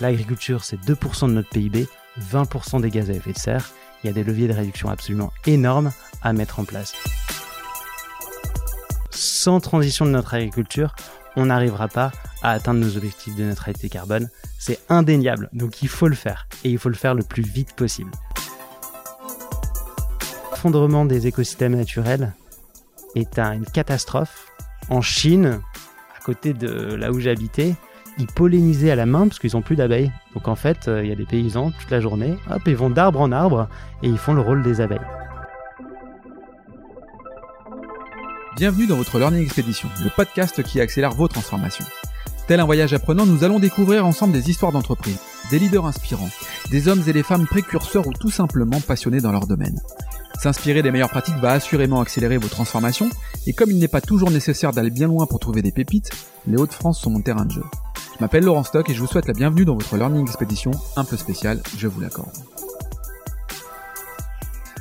L'agriculture, c'est 2% de notre PIB, 20% des gaz à effet de serre. Il y a des leviers de réduction absolument énormes à mettre en place. Sans transition de notre agriculture, on n'arrivera pas à atteindre nos objectifs de neutralité carbone. C'est indéniable, donc il faut le faire, et il faut le faire le plus vite possible. L'effondrement des écosystèmes naturels est une catastrophe. En Chine, à côté de là où j'habitais, ils pollinisaient à la main parce qu'ils n'ont plus d'abeilles. Donc en fait, euh, il y a des paysans toute la journée, hop, ils vont d'arbre en arbre et ils font le rôle des abeilles. Bienvenue dans votre Learning Expedition, le podcast qui accélère vos transformations. Tel un voyage apprenant, nous allons découvrir ensemble des histoires d'entreprise, des leaders inspirants, des hommes et des femmes précurseurs ou tout simplement passionnés dans leur domaine. S'inspirer des meilleures pratiques va assurément accélérer vos transformations, et comme il n'est pas toujours nécessaire d'aller bien loin pour trouver des pépites, les Hauts-de-France sont mon terrain de jeu. Je m'appelle Laurent Stock et je vous souhaite la bienvenue dans votre Learning Expedition un peu spéciale, je vous l'accorde.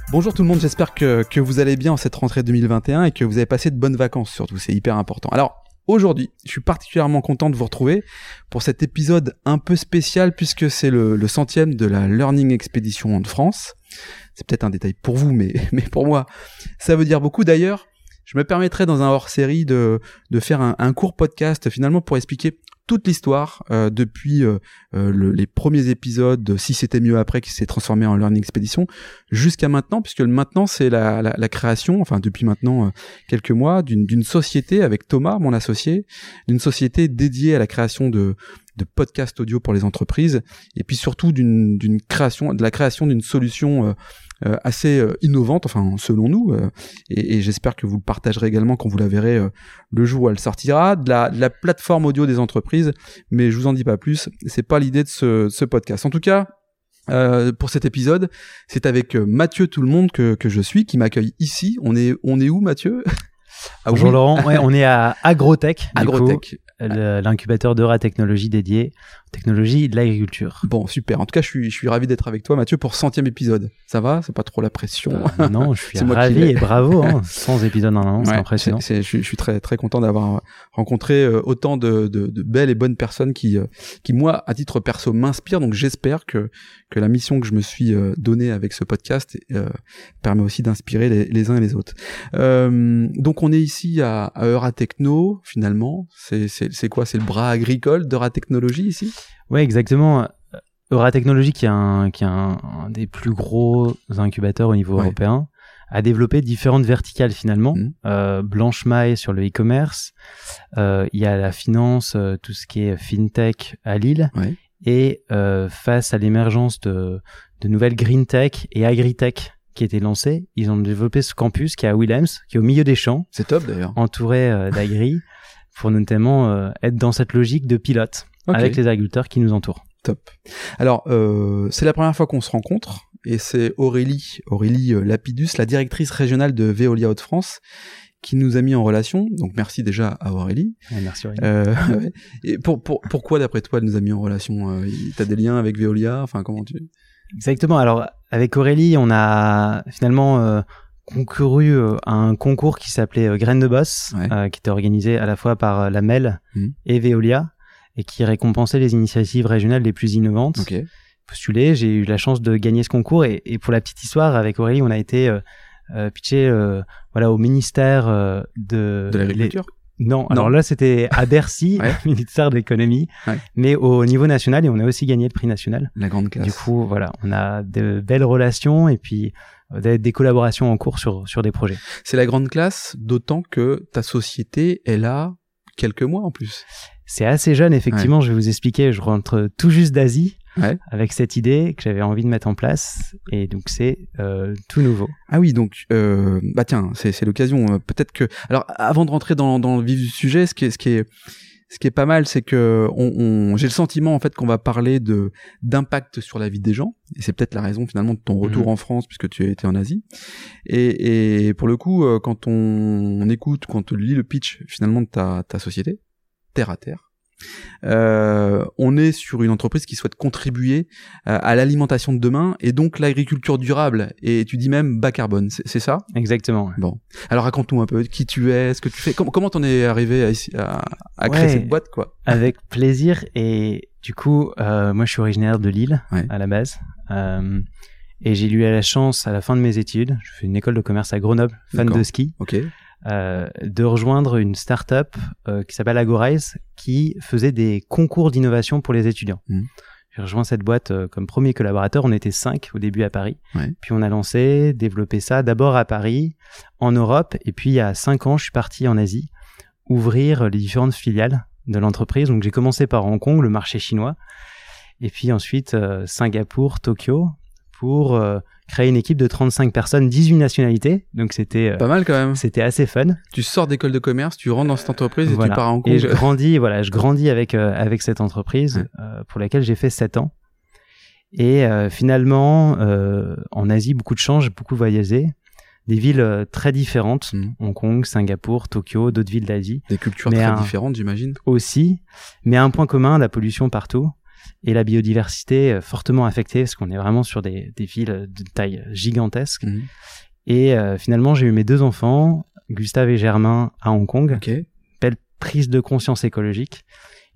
Bonjour tout le monde, j'espère que, que, vous allez bien en cette rentrée 2021 et que vous avez passé de bonnes vacances surtout, c'est hyper important. Alors aujourd'hui, je suis particulièrement content de vous retrouver pour cet épisode un peu spécial puisque c'est le, centième de la Learning Expedition de France. C'est peut-être un détail pour vous, mais, mais pour moi, ça veut dire beaucoup. D'ailleurs, je me permettrai dans un hors-série de, de faire un court podcast finalement pour expliquer toute l'histoire euh, depuis euh, euh, le, les premiers épisodes de Si c'était mieux après qui s'est transformé en Learning Expedition jusqu'à maintenant puisque maintenant c'est la, création enfin depuis maintenant quelques mois d'une société avec Thomas mon associé d'une société dédiée à la création de de podcasts audio pour les entreprises et puis surtout d'une création de la création d'une solution assez euh, innovante, enfin selon nous, euh, et, et j'espère que vous le partagerez également quand vous la verrez le jour où elle sortira, de la, de la, plateforme audio des entreprises, mais je vous en dis pas plus, c'est pas l'idée de ce, ce, podcast. En tout cas, euh, pour cet épisode, c'est avec Mathieu tout le monde que, que je suis, qui m'accueille ici. On est, on est où Mathieu? Ah, Bonjour Laurent, ouais, on est à Agrotech. Agrotech. L'incubateur d'Eura Technologie dédié technologie de l'agriculture. Bon, super. En tout cas, je suis, je suis ravi d'être avec toi, Mathieu, pour centième épisode. Ça va? C'est pas trop la pression? Euh, Non, je suis ravi et bravo. Hein. 100 épisodes en un an, c'est impressionnant. je, je, suis très, très content d'avoir rencontré euh, autant de, de, de, belles et bonnes personnes qui, euh, qui moi, à titre perso, m'inspirent. Donc, j'espère que, que la mission que je me suis donnée avec ce podcast permet aussi d'inspirer les, les, uns et les autres. donc, on est ici à, à Eura Techno, finalement. C'est quoi? C'est le bras agricole d'Eura Technologie ici? Ouais, exactement. Eura Technologies, qui est un, qui est un, des plus gros incubateurs au niveau européen, a développé différentes verticales finalement. Mmh. Euh, Blanche Maille sur le e-commerce, euh, il y a la finance, euh, tout ce qui est fintech à Lille, ouais. et euh, face à l'émergence de, de nouvelles green tech et agritech qui étaient lancées, ils ont développé ce campus qui est à Willems, qui est au milieu des champs. C'est top d'ailleurs. Entouré euh, d'agri, pour notamment euh, être dans cette logique de pilote okay. avec les agriculteurs qui nous entourent. Top. Alors, euh, c'est la première fois qu'on se rencontre et c'est Aurélie, Aurélie euh, Lapidus, la directrice régionale de Veolia Hauts-de-France, qui nous a mis en relation. Donc merci déjà à Aurélie. Ouais, merci Aurélie. Euh, et pour, pour, pourquoi d'après toi elle nous a mis en relation T'as des liens avec Veolia? Enfin comment tu Exactement. Alors avec Aurélie, on a finalement euh, concouru euh, à un concours qui s'appelait euh, Graines de Boss, ouais. euh, qui était organisé à la fois par la MEL mmh. et Veolia et qui récompensait les initiatives régionales les plus innovantes. Okay. Postulé, j'ai eu la chance de gagner ce concours et, et, pour la petite histoire, avec Aurélie, on a été euh, pitché euh, voilà, au ministère de... De l'agriculture non, non, alors là c'était à Bercy, ouais. ministère de l'économie, ouais. mais au niveau national et on a aussi gagné le prix national. La grande classe. Du coup, voilà, on a de belles relations et puis euh, des collaborations en cours sur sur des projets. C'est la grande classe, d'autant que ta société, elle a quelques mois en plus. C'est assez jeune, effectivement. Ouais. Je vais vous expliquer. Je rentre tout juste d'Asie ouais. avec cette idée que j'avais envie de mettre en place, et donc c'est euh, tout nouveau. Ah oui, donc euh, bah tiens, c'est l'occasion. Peut-être que alors avant de rentrer dans, dans le vif du sujet, ce qui est ce qui est ce qui est pas mal, c'est que on, on j'ai le sentiment en fait qu'on va parler de d'impact sur la vie des gens, et c'est peut-être la raison finalement de ton retour mmh. en France puisque tu étais en Asie. Et, et pour le coup, euh, quand on, on écoute, quand on lit le pitch finalement de ta, ta société, terre à terre. Euh, on est sur une entreprise qui souhaite contribuer euh, à l'alimentation de demain et donc l'agriculture durable. Et tu dis même bas carbone, c'est ça? Exactement. Bon, alors raconte-nous un peu qui tu es, ce que tu fais, comment comment t'en es arrivé à, à, à créer ouais, cette boîte quoi? Avec plaisir. Et Du coup, euh, moi, je suis originaire de Lille à la base. Et j'ai eu la chance, à la fin de mes études, je fais une école de commerce à Grenoble, fan de ski, euh, de rejoindre une start-up euh, qui s'appelle Agorize, qui faisait des concours d'innovation pour les étudiants. Mmh. J'ai rejoint cette boîte euh, comme premier collaborateur. On était cinq au début à Paris. Puis on a lancé, développé ça d'abord à Paris, en Europe. Et puis il y a cinq ans, je suis parti en Asie ouvrir les différentes filiales de l'entreprise. Donc j'ai commencé par Hong Kong, le marché chinois. Et puis ensuite Singapour, Tokyo, pour euh, créer une équipe de 35 personnes, 18 nationalités. Donc c'était euh, pas mal quand même. C'était assez fun. Tu sors d'école de commerce, tu rentres dans cette entreprise et tu pars en Kong. Et je grandis, voilà, je grandis avec euh, avec cette entreprise pour laquelle j'ai fait 7 ans. Et finalement, en Asie, beaucoup de changes, beaucoup voyagé. Des villes très différentes, mmh. Hong Kong, Singapour, Tokyo, d'autres villes d'Asie. Des cultures très différentes, j'imagine. Aussi, mais un point commun, la pollution partout et la biodiversité euh, fortement affectée parce qu'on est vraiment sur des, des, villes de taille gigantesque. Mhm. Et euh, finalement, j'ai eu mes deux enfants, Gustave et Germain, à Hong Kong. Okay. Belle prise de conscience écologique.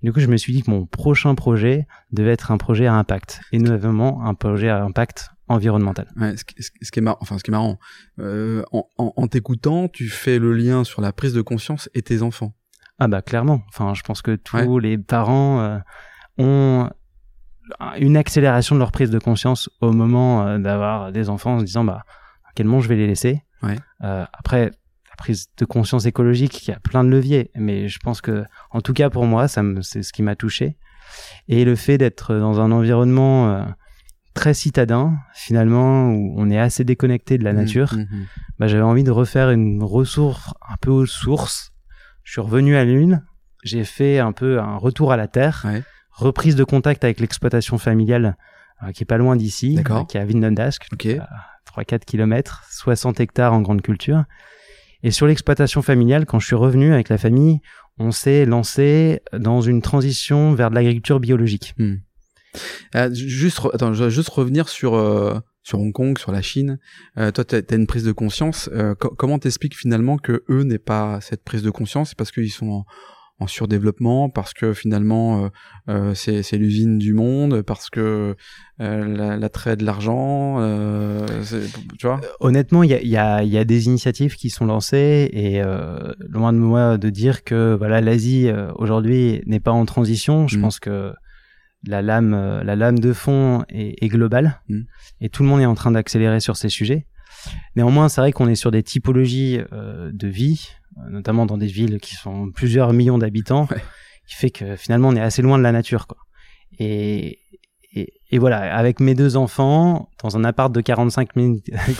du coup, je me suis dit que mon prochain projet devait être un projet à impact, et notamment un projet à impact environnemental. Ouais, ce, qui est marrant, enfin ce qui est marrant, euh, en, en, en t'écoutant, tu fais le lien sur la prise de conscience et tes enfants. Ah bah clairement. Enfin, je pense que tous les parents euh, ont une accélération de leur prise de conscience au moment euh, d'avoir des enfants en se disant bah à quel moment je vais les laisser. Euh, après la prise de conscience écologique, il y a plein de leviers, mais je pense que en tout cas pour moi, ça c'est ce qui m'a touché. Et le fait d'être dans un environnement euh, très citadin, finalement, où on est assez déconnecté de la mmh, nature, mmh, mmh. bah, j'avais envie de refaire une ressource un peu aux sources. Je suis revenu à l'une, j'ai fait un peu un retour à la terre. Ouais reprise de contact avec l'exploitation familiale euh, qui est pas loin d'ici, qui est à Vindondask, okay. 3-4 km, 60 hectares en grande culture. Et sur l'exploitation familiale, quand je suis revenu avec la famille, on s'est lancé dans une transition vers de l'agriculture biologique. Hmm. Euh, juste, attends, je juste revenir sur euh, sur Hong Kong, sur la Chine. Euh, toi, tu as, une prise de conscience. Euh, comment t'expliques finalement que eux n'aient pas cette prise de conscience? C'est parce qu'ils sont en, en surdéveloppement parce que finalement euh, euh c'est l'usine du monde parce que euh, l'attrait de l'argent tu vois honnêtement il y a, y, a, y a des initiatives qui sont lancées et loin de moi de dire que voilà l'Asie aujourd'hui n'est pas en transition je mm. pense que la lame la lame de fond est, est globale mm. et tout le monde est en train d'accélérer sur ces sujets néanmoins c'est vrai qu'on est sur des typologies de vie notamment dans des villes qui sont plusieurs millions d'habitants, qui fait que finalement on est assez loin de la nature. Quoi. Et, et, et, voilà, avec mes deux enfants, dans un appart de 45,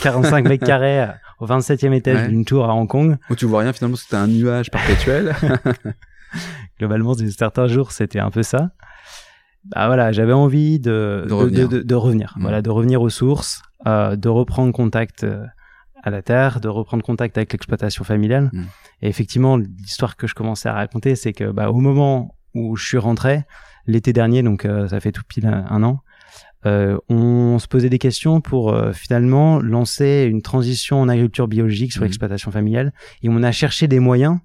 45 mètres carrés au 27e étage d'une tour à Hong Kong. Où tu vois rien finalement, c'était un nuage perpétuel. Globalement, certains jours, c'était un peu ça. Bah voilà, j'avais envie de, de, revenir, de, de, revenir. Mmh. voilà, de revenir aux sources, euh, de reprendre contact euh, à la terre, de reprendre contact avec l'exploitation familiale. Mmh. Et effectivement, l'histoire que je commençais à raconter, c'est que bah, au moment où je suis rentré, l'été dernier, donc euh, ça fait tout pile un, an, euh, on se posait des questions pour euh, finalement lancer une transition en agriculture biologique sur mmh. l'exploitation familiale. Et on a cherché des moyens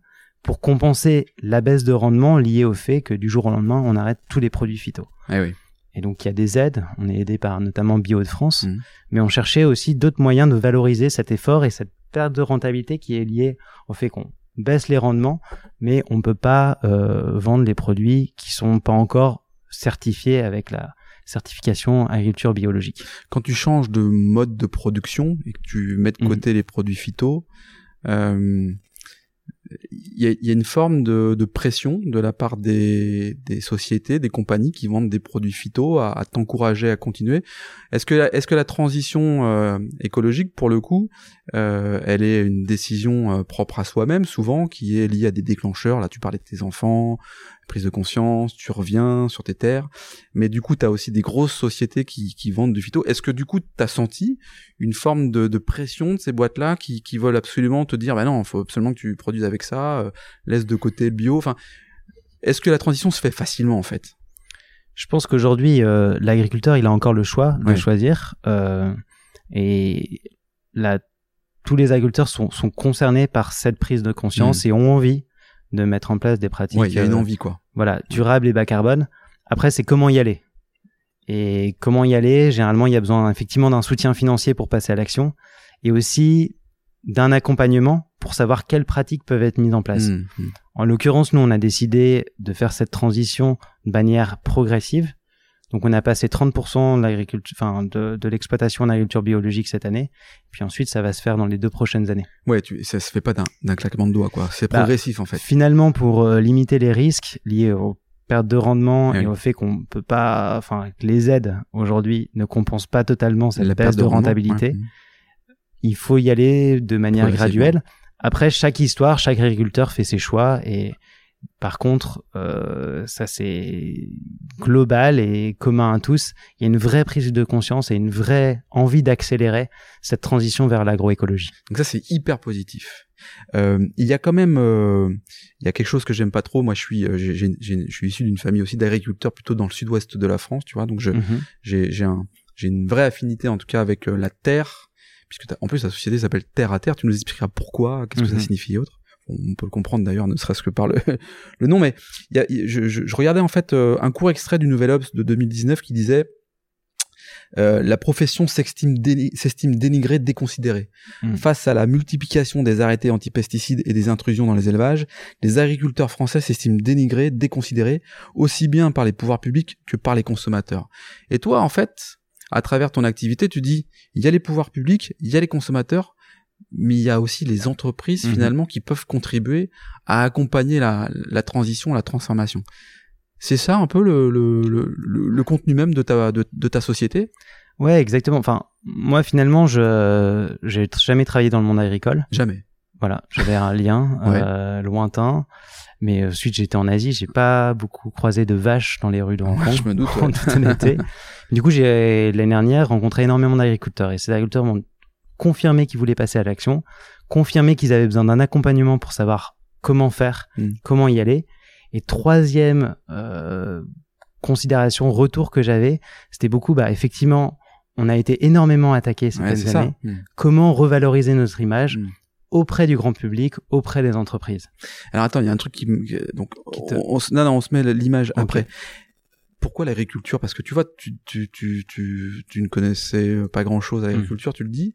pour compenser la baisse de rendement liée au fait que du jour au lendemain, on arrête tous les produits phyto. Eh oui. Et donc il y a des aides, on est aidé par notamment Bio de France, mmh. mais on cherchait aussi d'autres moyens de valoriser cet effort et cette perte de rentabilité qui est liée au fait qu'on baisse les rendements, mais on peut pas euh, vendre les produits qui sont pas encore certifiés avec la certification agriculture biologique. Quand tu changes de mode de production et que tu mets de mmh. côté les produits phyto, euh, il y a, y a, une forme de, de, pression de la part des, des, sociétés, des compagnies qui vendent des produits phyto à, à t'encourager à continuer. Est-ce que, est-ce que la transition euh, écologique, pour le coup, euh, elle est une décision euh, propre à soi-même, souvent, qui est liée à des déclencheurs? Là, tu parlais de tes enfants, prise de conscience, tu reviens sur tes terres. Mais du coup, tu as aussi des grosses sociétés qui, qui vendent du phyto. Est-ce que du coup, tu as senti une forme de, de pression de ces boîtes-là qui, qui veulent absolument te dire, bah non, il faut absolument que tu produises avec ça, euh, laisse de côté le bio. Enfin, est-ce que la transition se fait facilement en fait? Je pense qu'aujourd'hui, euh, l'agriculteur, il a encore le choix de choisir. Euh, et la, tous les agriculteurs sont, sont concernés par cette prise de conscience mmh. et ont envie de mettre en place des pratiques. Ouais, il y a une euh, envie quoi. Voilà, durable et bas carbone. Après, c'est comment y aller. Et comment y aller Généralement, il y a besoin effectivement d'un soutien financier pour passer à l'action et aussi d'un accompagnement pour savoir quelles pratiques peuvent être mises en place. Mmh, mmh. En l'occurrence, nous, on a décidé de faire cette transition de manière progressive. Donc, on a passé 30% de l'agriculture, enfin, de, de l'exploitation en agriculture biologique cette année. Puis ensuite, ça va se faire dans les deux prochaines années. Ouais, tu, ça se fait pas d'un claquement de doigts, quoi. C'est bah, progressif, en fait. Finalement, pour euh, limiter les risques liés aux pertes de rendement et, au fait qu'on peut pas, enfin, que les aides aujourd'hui ne compensent pas totalement cette baisse de, rentabilité. Il faut y aller de manière graduelle. Après, chaque histoire, chaque agriculteur fait ses choix et par contre, euh, ça c'est global et commun à tous. Il y a une vraie prise de conscience et une vraie envie d'accélérer cette transition vers l'agroécologie. Donc ça c'est hyper positif. Euh, il y a quand même, euh, il y a quelque chose que j'aime pas trop. Moi, je suis, je suis issu d'une famille aussi d'agriculteurs plutôt dans le sud-ouest de la France, tu vois. Donc je, mhm. j'ai, j'ai un, j'ai une vraie affinité en tout cas avec la terre, puisque en plus la société s'appelle Terre à Terre. Tu nous expliqueras pourquoi, qu'est-ce que ça mhm. signifie et autres on peut le comprendre d'ailleurs, ne serait-ce que par le, le nom, mais y a, je, je, regardais en fait euh, un court extrait du Nouvel Obs de 2019 qui disait euh, la profession s'estime dénigrée, déconsidérée. Hmm. Face à la multiplication des arrêtés antipesticides et des intrusions dans les élevages, les agriculteurs français s'estiment dénigrés, déconsidérés, aussi bien par les pouvoirs publics que par les consommateurs. Et toi, en fait, à travers ton activité, tu dis, il y a les pouvoirs publics, il y a les consommateurs, mais il y a aussi les entreprises mhm. finalement qui peuvent contribuer à accompagner la, la transition, la transformation. C'est ça un peu le, le, le, le, contenu même de ta, de, de ta société? Ouais, exactement. Enfin, moi finalement, je j'ai jamais travaillé dans le monde agricole. Jamais. Voilà, j'avais un lien euh, lointain. Mais ensuite, j'étais en Asie, j'ai pas beaucoup croisé de vaches dans les rues de Hong Kong. je me doute. En toute honnêteté. du coup, j'ai l'année dernière rencontré énormément d'agriculteurs et ces agriculteurs m'ont confirmé qu'ils voulaient passer à l'action, confirmé qu'ils avaient besoin d'un accompagnement pour savoir comment faire, hmm. comment y aller. Et troisième euh, considération, retour que j'avais, c'était beaucoup, bah effectivement, on a été énormément attaqué ces dernières années. Hmm. Comment revaloriser notre image hmm. auprès du grand public, auprès des entreprises? Alors attends, il y a un truc qui donc on, non non on se met l'image après. Pourquoi l'agriculture? Parce que tu vois, tu, tu, tu, tu, tu ne connaissais pas grand-chose à l'agriculture, tu le dis.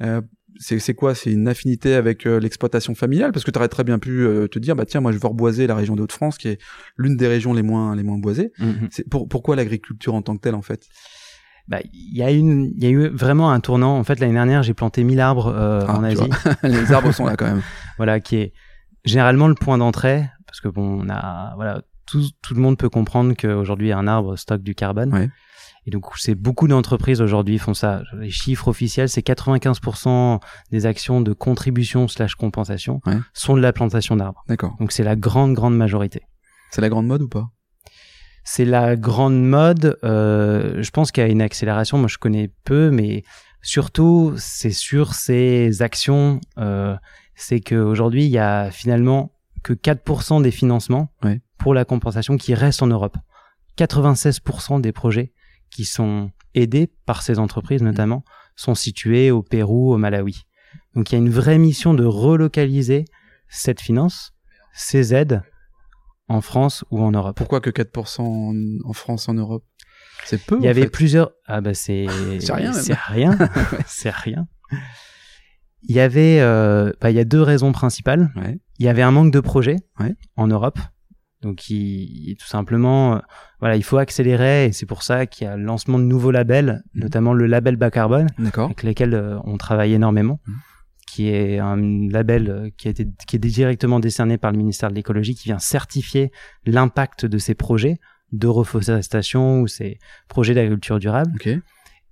Euh, c'est quoi? C'est une affinité avec euh, l'exploitation familiale? Parce que tu aurais très bien pu euh, te dire, bah tiens, moi je veux reboiser la région de Haute-France, qui est l'une des régions les moins les moins boisées. Mhm. C'est pour, pourquoi l'agriculture en tant que telle en fait? Bah, il y a une, il y a eu vraiment un tournant. En fait, l'année dernière, j'ai planté 1000 arbres ah, en Asie. Les arbres sont là quand même. voilà, qui est généralement le point d'entrée, parce que bon, on a, voilà, tout, tout le monde peut comprendre qu'aujourd'hui, un arbre stocke du carbone. Ouais. Et donc, c'est beaucoup d'entreprises aujourd'hui font ça. Les chiffres officiels, c'est 95% des actions de contribution slash compensation sont de la plantation d'arbres. D'accord. Donc, c'est la grande, grande majorité. C'est la grande mode ou pas? C'est la grande mode. Euh, je pense qu'il y a une accélération. Moi, je connais peu, mais surtout, c'est sur ces actions. Euh, c'est qu'aujourd'hui, il y a finalement que 4% des financements pour la compensation qui restent en Europe. 96% des projets qui sont aidés par ces entreprises notamment sont situés au Pérou, au Malawi. Donc il y a une vraie mission de relocaliser cette finance, ces aides en France ou en Europe. Pourquoi que 4% en, France, en Europe? C'est peu. Il y avait plusieurs. Ah bah c'est. c'est rien. C'est rien. c'est rien. Il y avait, euh, bah, il y a deux raisons principales. Il y avait un manque de projets en Europe. Donc, il, tout simplement, euh, voilà, il faut accélérer et c'est pour ça qu'il y a le lancement de nouveaux labels, mhm. notamment le label bas carbone, avec lesquels euh, on travaille énormément, mhm. qui est un label euh, qui, a été, qui est directement décerné par le ministère de l'écologie, qui vient certifier l'impact de ces projets de reforestation ou ces projets d'agriculture durable.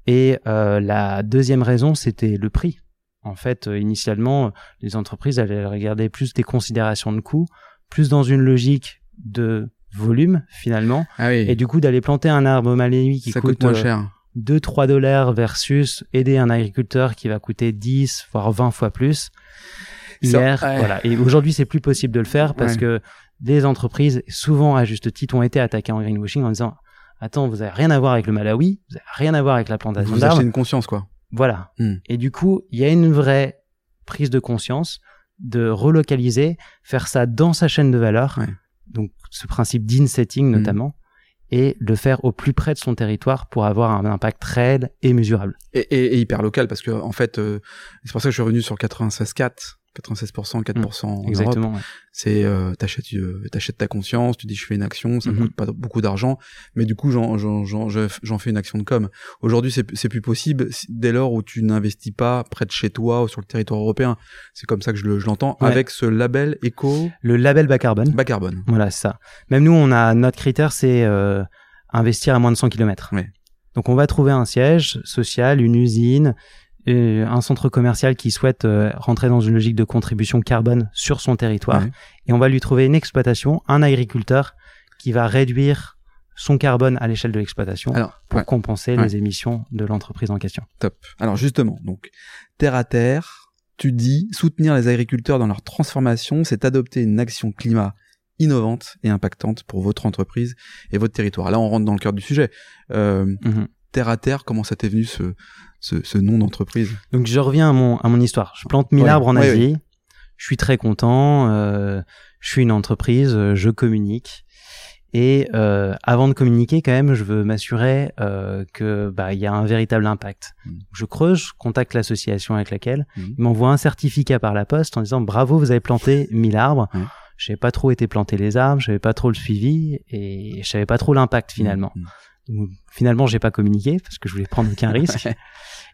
Et la deuxième raison, c'était le prix. En fait, initialement, les entreprises allaient regarder plus des considérations de coûts, plus dans une logique de volume finalement. Ah oui. Et du coup, d'aller planter un arbre Malawi qui coûte, moins cher. 2-3 euh, dollars versus aider un agriculteur qui va coûter 10 voire 20 fois plus. Hier, voilà. Et aujourd'hui, c'est plus possible de le faire parce que des entreprises, souvent à juste titre, ont été attaquées en greenwashing en disant Attends, vous avez rien à voir avec le Malawi, vous avez rien à voir avec la plantation d'arbres. Vous achetez une conscience, quoi. Voilà. Hmm. Et du coup, il y a une vraie prise de conscience de relocaliser, faire ça dans sa chaîne de valeur, donc ce principe d'in-setting mm. notamment, et le faire au plus près de son territoire pour avoir un impact réel et mesurable. Et, et, hyper local, parce que en fait, euh, c'est pour ça que je suis revenu sur 96.4, 96%, 4% en Exactement, Europe. C'est euh, t'achètes euh, t'achètes ta conscience, tu dis je fais une action, ça mm-hmm. coûte pas beaucoup d'argent, mais du coup j'en j'en j'en fais une action de com. Aujourd'hui c'est c'est plus possible dès lors où tu n'investis pas près de chez toi ou sur le territoire européen. C'est comme ça que je l'entends avec ce label éco. Le label bas carbone. Bas carbone. Voilà ça. Même nous on a notre critère c'est euh, investir à moins de 100 km. Ouais. Donc on va trouver un siège social, une usine, un centre commercial qui souhaite euh, rentrer dans une logique de contribution carbone sur son territoire. Et on va lui trouver une exploitation, un agriculteur qui va réduire son carbone à l'échelle de l'exploitation pour compenser les émissions de l'entreprise en question. Top. Alors justement, donc terre à terre, tu dis soutenir les agriculteurs dans leur transformation, c'est adopter une action climat innovante et impactante pour votre entreprise et votre territoire. Là, on rentre dans le cœur du sujet. Euh, mhm. Terre à terre, comment ça t'est venu ce, ce, nom d'entreprise Donc je reviens à mon, à mon histoire. Je plante 1000 arbres en Asie. Je suis très content. Euh, je suis une entreprise. Je communique. Et euh, avant de communiquer, quand même, je veux m'assurer euh, que bah il y a un véritable impact. Mm. Je creuse, je contacte l'association avec laquelle mm. il m'envoie un certificat par la poste en disant bravo, vous avez planté 1000 arbres. Mm. Je n'avais pas trop été planter les arbres, je n'avais pas trop le suivi et je savais pas trop l'impact finalement. Donc, finalement, j'ai pas communiqué parce que je voulais prendre aucun risque.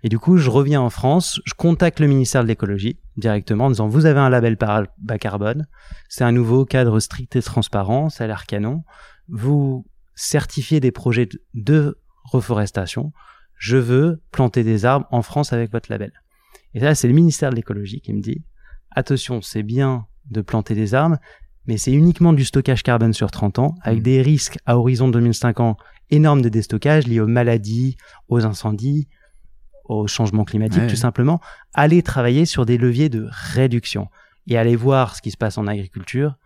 Et du coup, je reviens en France, je contacte le ministère de l'écologie directement en disant vous avez un label bas carbone, c'est un nouveau cadre strict et transparent, ça a l'air canon. Vous certifiez des projets de reforestation. Je veux planter des arbres en France avec votre label. Et là, c'est le ministère de l'écologie qui me dit attention, c'est bien de planter des arbres, mais c'est uniquement du stockage carbone sur 30 ans, avec mmh. des risques à horizon 2050 énormes de déstockage liés aux maladies, aux incendies, au changement climatique, tout simplement, aller travailler sur des leviers de réduction et aller voir ce qui se passe en agriculture.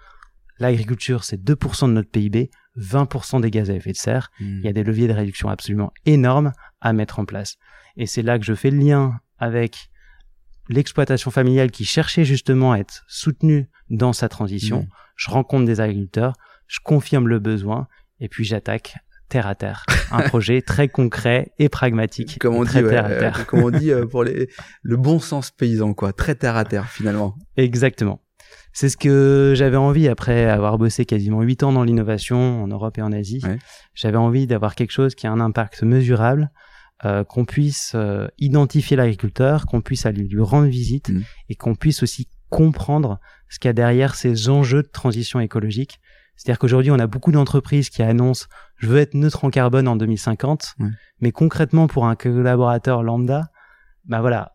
L'agriculture, c'est 2% de notre PIB, 20% des gaz à effet de serre. Hmm. Il y a des leviers de réduction absolument énormes à mettre en place. Et c'est là que je fais le lien avec l'exploitation familiale qui cherchait justement à être soutenue dans sa transition. Hmm. Je rencontre des agriculteurs, je confirme le besoin et puis j'attaque terre à terre, un projet très concret et pragmatique. Comme on dit, terre à terre. comme on dit euh, pour les, le bon sens paysan, quoi, très terre à terre finalement. Exactement. C'est ce que j'avais envie après avoir bossé quasiment huit ans dans l'innovation en Europe et en Asie. J'avais envie d'avoir quelque chose qui a un impact mesurable, euh, qu'on puisse euh, identifier l'agriculteur, qu'on puisse aller lui rendre visite mm. et qu'on puisse aussi comprendre ce qu'il y a derrière ces enjeux de transition écologique c'est-à-dire qu'aujourd'hui, on a beaucoup d'entreprises qui annoncent je veux être neutre en carbone en 2050, mais concrètement pour un collaborateur lambda, bah voilà,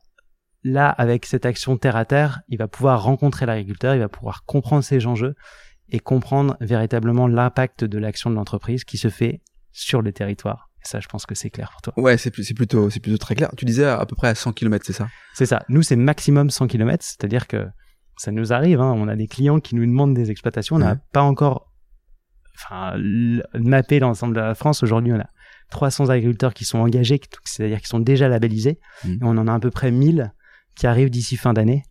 là avec cette action terre à terre, il va pouvoir rencontrer l'agriculteur, il va pouvoir comprendre ses enjeux et comprendre véritablement l'impact de l'action de l'entreprise qui se fait sur le territoire. Et ça, je pense que c'est clair pour toi. Ouais, c'est plutôt, c'est plutôt très clair. Tu disais à peu près à 100 km, c'est ça? C'est ça. Nous, c'est maximum 100 km, c'est-à-dire que ça nous arrive. Hein, on a des clients qui nous demandent des exploitations. On n'a pas encore enfin, mapper l'ensemble de la France. Aujourd'hui, on a 300 agriculteurs qui sont engagés, c'est-à-dire qui sont déjà labellisés. Mmh. Et on en a à peu près 1000 qui arrivent d'ici fin d'année.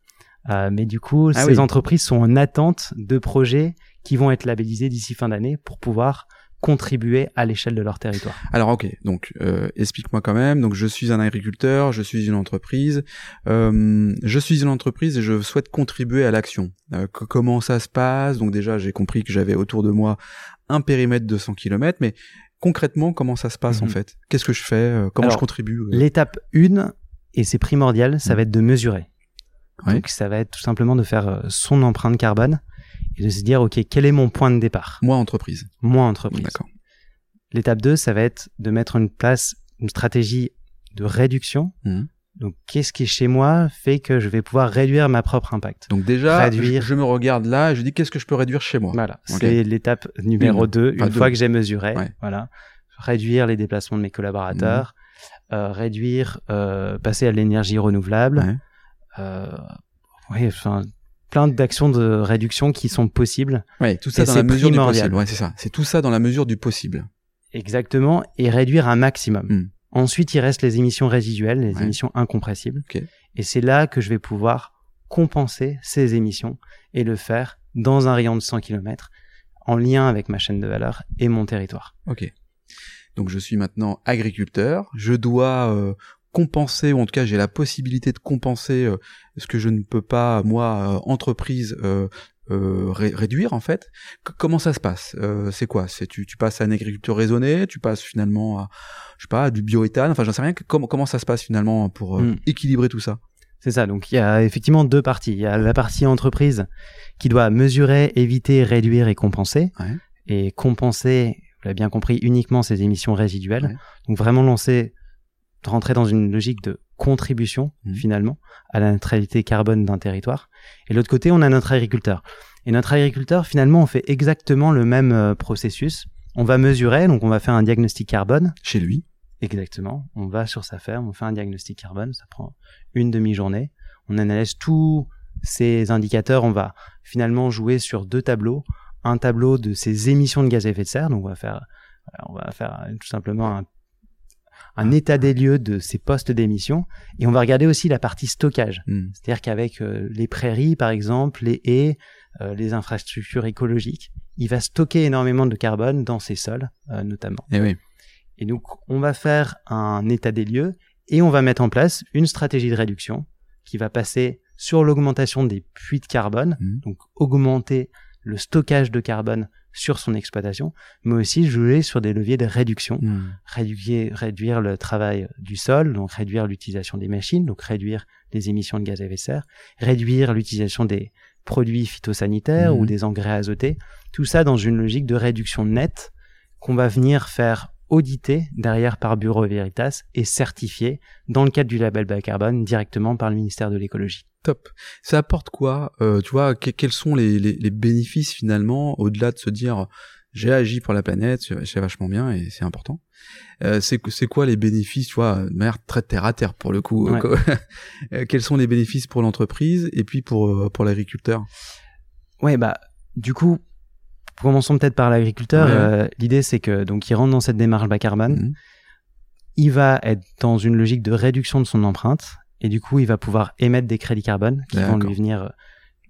Euh, mais du coup, ah ces entreprises sont en attente de projets qui vont être labellisés d'ici fin d'année pour pouvoir contribuer à l'échelle de leur territoire. Alors ok, donc euh, explique-moi quand même. Donc je suis un agriculteur, je suis une entreprise, euh, je suis une entreprise et je souhaite contribuer à l'action. Euh, comment ça se passe? Donc déjà j'ai compris que j'avais autour de moi un périmètre de 100 km, mais concrètement comment ça se passe en mhm. fait? Qu'est-ce que je fais? Euh, Comment je contribue L'étape 1, et c'est primordial, ça mhm. va être de mesurer. Donc ça va être tout simplement de faire son empreinte carbone et de se dire, OK, quel est mon point de départ? Moi, entreprise. Moi, entreprise. D'accord. L'étape 2, ça va être de mettre en place une stratégie de réduction. Mmh. Donc, qu'est-ce qui chez moi fait que je vais pouvoir réduire ma propre impact? Donc déjà, réduire... je, me regarde là et je dis qu'est-ce que je peux réduire chez moi? Voilà, c'est l'étape numéro 2, une, fois que j'ai mesuré. Voilà, réduire les déplacements de mes collaborateurs, mmh. euh, réduire, euh, passer à l'énergie renouvelable. Ouais. Euh, oui, enfin, plein d'actions de réduction qui sont possibles. Oui, tout ça dans la mesure du possible. Ouais, c'est ça. C'est tout ça dans la mesure du possible. Exactement, et réduire un maximum. Hmm. Ensuite, il reste les émissions résiduelles, les émissions incompressibles. Et c'est là que je vais pouvoir compenser ces émissions et le faire dans un rayon de 100 km en lien avec ma chaîne de valeur et mon territoire. Ok. Donc je suis maintenant agriculteur, je dois euh, compenser, ou en tout cas j'ai la possibilité de compenser euh, ce que je ne peux pas, moi, entreprise, réduire en fait. comment ça se passe? C'est quoi? C'est tu, tu passes à une agriculture raisonnée, tu passes finalement à, je sais pas, à du bioéthane, enfin j'en sais rien. Comment, comment ça se passe finalement pour hmm. équilibrer tout ça? C'est ça. Donc il y a effectivement deux parties. Il y a la partie entreprise qui doit mesurer, éviter, réduire et compenser. Et compenser, vous l'avez bien compris, uniquement ces émissions résiduelles. Donc vraiment lancer, rentrer dans une logique de contribution mmh. finalement à la neutralité carbone d'un territoire. Et de l'autre côté, on a notre agriculteur. Et notre agriculteur, finalement, on fait exactement le même euh, processus. On va mesurer, donc on va faire un diagnostic carbone. Chez lui Exactement. On va sur sa ferme, on fait un diagnostic carbone, ça prend une demi-journée. On analyse tous ces indicateurs. On va finalement jouer sur deux tableaux. Un tableau de ses émissions de gaz à effet de serre. Donc on va faire, on va faire tout simplement un, état des lieux de ces postes d'émission. Et on va regarder aussi la partie stockage. Hmm. C'est-à-dire qu'avec euh, les prairies, par exemple, les haies, euh, les infrastructures écologiques, il va stocker énormément de carbone dans ses sols, euh, notamment. Et eh oui. Et donc, on va faire un état des lieux et on va mettre en place une stratégie de réduction qui va passer sur l'augmentation des puits de carbone, mmh. donc augmenter le stockage de carbone sur son exploitation, mais aussi jouer sur des leviers de réduction, mmh. réduire, réduire le travail du sol, donc réduire l'utilisation des machines, donc réduire les émissions de gaz à effet de serre, réduire l'utilisation des produits phytosanitaires mmh. ou des engrais azotés, tout ça dans une logique de réduction nette qu'on va venir faire audité derrière par Bureau Veritas et certifié dans le cadre du label bas carbone directement par le ministère de l'écologie. Top. Ça apporte quoi euh, Tu vois, quels sont les, les, bénéfices finalement au-delà de se dire j'ai agi pour la planète, c'est vachement bien et c'est important. Euh, c'est quoi les bénéfices, tu vois, de manière très terre à terre pour le coup. Euh, quels sont les bénéfices pour l'entreprise et puis pour pour l'agriculteur? Ouais, bah du coup, Commençons peut-être par l'agriculteur. Euh, l'idée, c'est que donc il rentre dans cette démarche bas carbone. Mhm. Il va être dans une logique de réduction de son empreinte et du coup, il va pouvoir émettre des crédits carbone qui vont lui venir euh,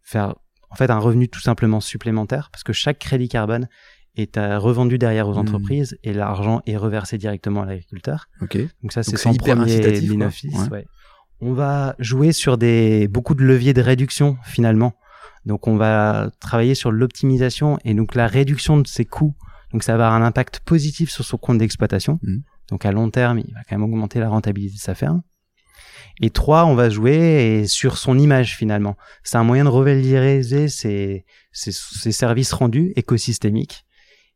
faire en fait un revenu tout simplement supplémentaire parce que chaque crédit carbone est euh, revendu derrière aux mhm. entreprises et l'argent est reversé directement à l'agriculteur. Donc ça, c'est son premier bénéfice. On va jouer sur des beaucoup de leviers de réduction finalement donc on va travailler sur l'optimisation et donc la réduction de ses coûts. Donc ça va avoir un impact positif sur son compte d'exploitation. Mmh. Donc à long terme, il va quand même augmenter la rentabilité de sa ferme. Et trois, on va jouer sur son image finalement. C'est un moyen de revaloriser ses, ses, services rendus écosystémiques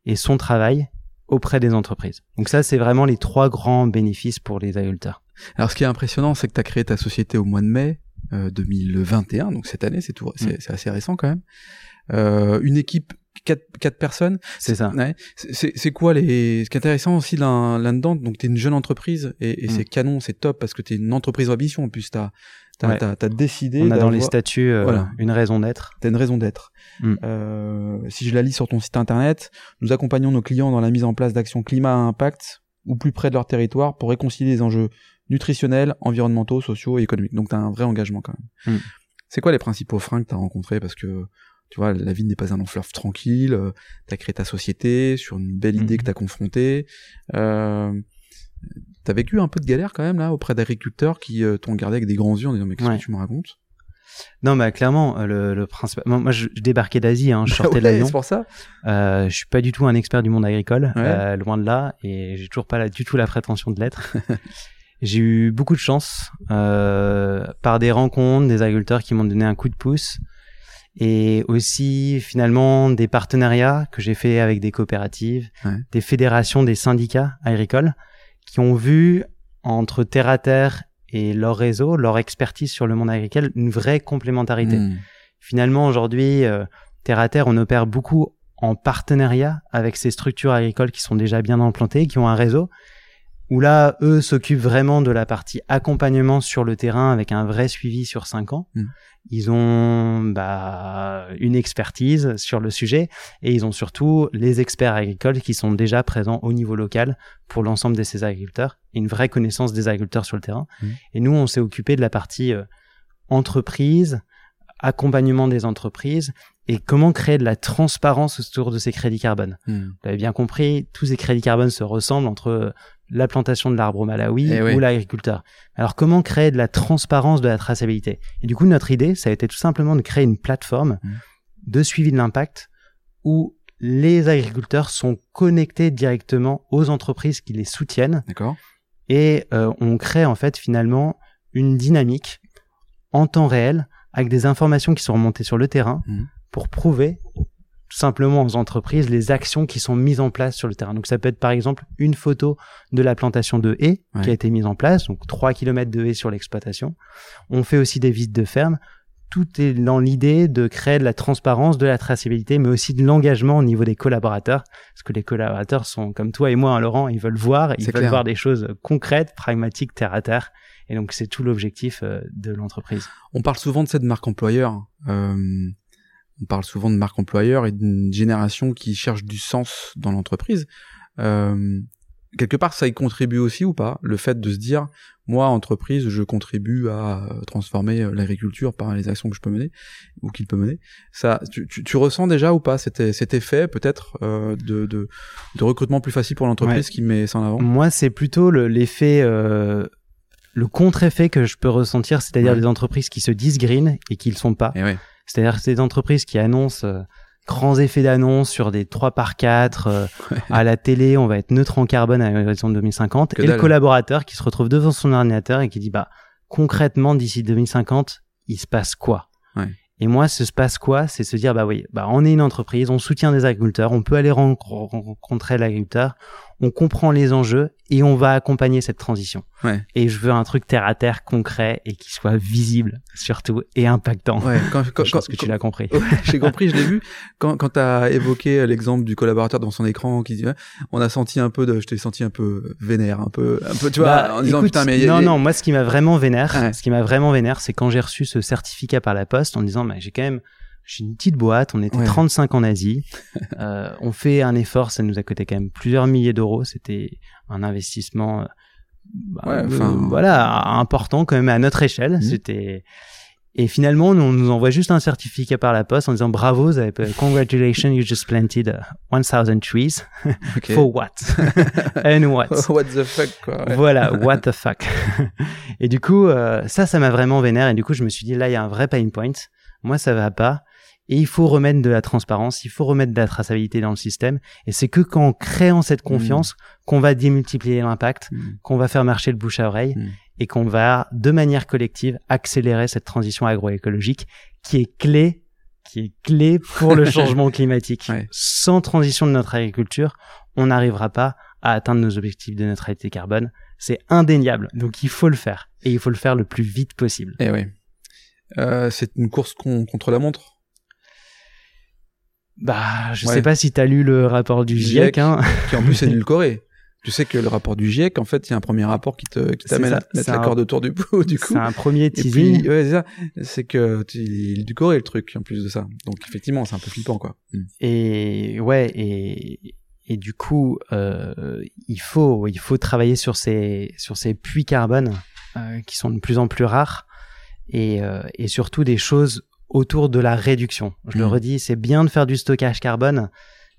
et son travail auprès des entreprises. Donc ça, c'est vraiment les trois grands bénéfices pour les agriculteurs. Alors ce qui est impressionnant, c'est que tu as créé ta société au mois de mai. 2021, euh, donc cette année, c'est tout, mm. c'est assez récent quand même. Euh, une équipe quatre, quatre personnes. C'est ça. Ouais. C'est quoi les. Ce qui est intéressant aussi là-dedans, donc t'es une jeune entreprise et, et mm. c'est canon, c'est top parce que t'es une entreprise ambition en plus. T'as t'as as, décidé. On a dans les statuts euh, voilà. une raison d'être. T'as une raison d'être. Mm. Euh, si je la lis sur ton site internet, nous accompagnons nos clients dans la mise en place d'actions climat à impact ou plus près de leur territoire pour réconcilier les enjeux nutritionnels, environnementaux, sociaux et économiques. Donc tu as un vrai engagement quand même. Hmm. C'est quoi les principaux freins que tu as rencontrés? Parce que tu vois, la vie n'est pas un fleuve tranquille, euh, tu as créé ta société sur une belle idée que hmm. tu as confrontée. Euh, T'as vécu un peu de galère quand même là auprès d'agriculteurs qui euh, t'ont regardé avec des grands yeux en disant mais qu'est-ce que tu me racontes? Non, mais clairement, euh, le, le principe. Moi, je, débarquais d'Asie, hein, je bah sortais de l'avion. C'est pour ça. Euh, je suis pas du tout un expert du monde agricole, euh, loin de là, et j'ai toujours pas du tout la prétention de l'être. J'ai eu beaucoup de chance euh, par des rencontres, des agriculteurs qui m'ont donné un coup de pouce et aussi finalement des partenariats que j'ai fait avec des coopératives, des fédérations, des syndicats agricoles qui ont vu entre terre à terre et leur réseau, leur expertise sur le monde agricole, une vraie complémentarité. Hmm. Finalement, aujourd'hui, euh, terre à terre, on opère beaucoup en partenariat avec ces structures agricoles qui sont déjà bien implantées, qui ont un réseau où là, eux s'occupent vraiment de la partie accompagnement sur le terrain avec un vrai suivi sur cinq ans. Mm. Ils ont bah, une expertise sur le sujet et ils ont surtout les experts agricoles qui sont déjà présents au niveau local pour l'ensemble de ces agriculteurs une vraie connaissance des agriculteurs sur le terrain. Mm. Et nous, on s'est occupé de la partie euh, entreprise, accompagnement des entreprises et comment créer de la transparence autour de ces crédits carbone. Hmm. Vous avez bien compris, tous ces crédits carbone se ressemblent entre la plantation de l'arbre au Malawi eh ou l'agriculteur. Alors comment créer de la transparence de la traçabilité? Et du coup, notre idée, ça a été tout simplement de créer une plateforme hmm. de suivi de l'impact où les agriculteurs sont connectés directement aux entreprises qui les soutiennent. D'accord. Et euh, on crée en fait finalement une dynamique en temps réel avec des informations qui sont remontées sur le terrain mmh. Pour prouver tout simplement aux entreprises les actions qui sont mises en place sur le terrain. Donc ça peut être par exemple une photo de la plantation de haies qui a été mise en place, donc 3 km de haies sur l'exploitation. On fait aussi des visites de ferme tout est dans l'idée de créer de la transparence, de la traçabilité, mais aussi de l'engagement au niveau des collaborateurs. Parce que les collaborateurs sont comme toi et moi, hein, Laurent, ils veulent voir, ils veulent voir des choses concrètes, pragmatiques, terre à terre. Et donc, c'est tout l'objectif euh, de l'entreprise. On parle souvent de cette marque employeur. Euh, on parle souvent de marque employeur et d'une génération qui cherche du sens dans l'entreprise. Euh, quelque part, ça y contribue aussi ou pas Le fait de se dire, moi, entreprise, je contribue à euh, transformer euh, l'agriculture par les actions que je peux mener ou qu'il peut mener. Ça, tu, tu, tu, ressens déjà ou pas cet, cet effet peut-être euh, de, de, de, recrutement plus facile pour l'entreprise qui met ça en avant? Moi, c'est plutôt l'effet, euh, le contre-effet que je peux ressentir, c'est-à-dire des entreprises qui se disent green et qui le sont pas. Eh c'est-à-dire ces entreprises qui annoncent grands effets d'annonce sur des 3 par 4 euh, à la télé, on va être neutre en carbone à l'horizon 2050 et le collaborateur qui se retrouve devant son ordinateur et qui dit bah concrètement d'ici 2050, il se passe quoi Et moi, ce se passe quoi C'est se dire bah oui, bah on est une entreprise, on soutient des agriculteurs, on peut aller rencontrer l'agriculteur, on comprend les enjeux et on va accompagner cette transition. Ouais. Et je veux un truc terre à terre concret et qui soit visible surtout et impactant. Ouais, quand, quand, je pense que tu l'as compris. J'ai compris, je l'ai vu. Quand, quand tu as évoqué l'exemple du collaborateur dans son écran qui dit, on a senti un peu de, je t'ai senti un peu vénère, un peu, un peu, tu vois, bah, en disant putain mais non non, moi ce qui m'a vraiment vénère, ce qui m'a vraiment vénère, c'est quand j'ai reçu ce certificat par la poste en disant, j'ai quand même j'ai une petite boîte, on était 35 en Asie. euh, on fait un effort, ça nous a coûté quand même plusieurs milliers d'euros. C'était un investissement, euh, bah, ouais, euh, voilà, important quand même à notre échelle. Mhm. C'était et finalement, on nous envoie juste un certificat par la poste en disant bravo, vous avez congratulations, you just planted 1000 uh, trees. For what? And what? what the fuck, quoi. Voilà, what the fuck. et du coup, euh, ça, ça m'a vraiment vénère. Et du coup, je me suis dit, là, il y a un vrai pain point. Moi, ça va pas. Et il faut remettre de la transparence, il faut remettre de la traçabilité dans le système. Et c'est que qu'en créant cette confiance mmh. qu'on va démultiplier l'impact, mmh. qu'on va faire marcher le bouche à oreille mmh. et qu'on va, de manière collective, accélérer cette transition agroécologique qui est clé, qui est clé pour le changement climatique. Sans transition de notre agriculture, on n'arrivera pas à atteindre nos objectifs de neutralité carbone. C'est indéniable. Donc il faut le faire. Et il faut le faire le plus vite possible. Et eh oui. Euh, c'est une course contre la montre bah, je sais pas si tu as lu le rapport du GIEC, hein. qui en plus est édulcoré. Tu sais que le rapport du GIEC, en fait, il y a un premier rapport qui te qui t'amène à mettre la corde autour du bout, du coup. C'est un premier teasing. ouais, c'est ça. C'est que tu il édulcoré le truc en plus de ça. Donc effectivement, c'est un peu flippant, quoi. Hmm. Et ouais, et et du coup, euh, il faut il faut travailler sur ces sur ces puits carbone euh, qui sont de plus en plus rares et euh, et surtout des choses autour de la réduction. Je le hmm. redis, c'est bien de faire du stockage carbone.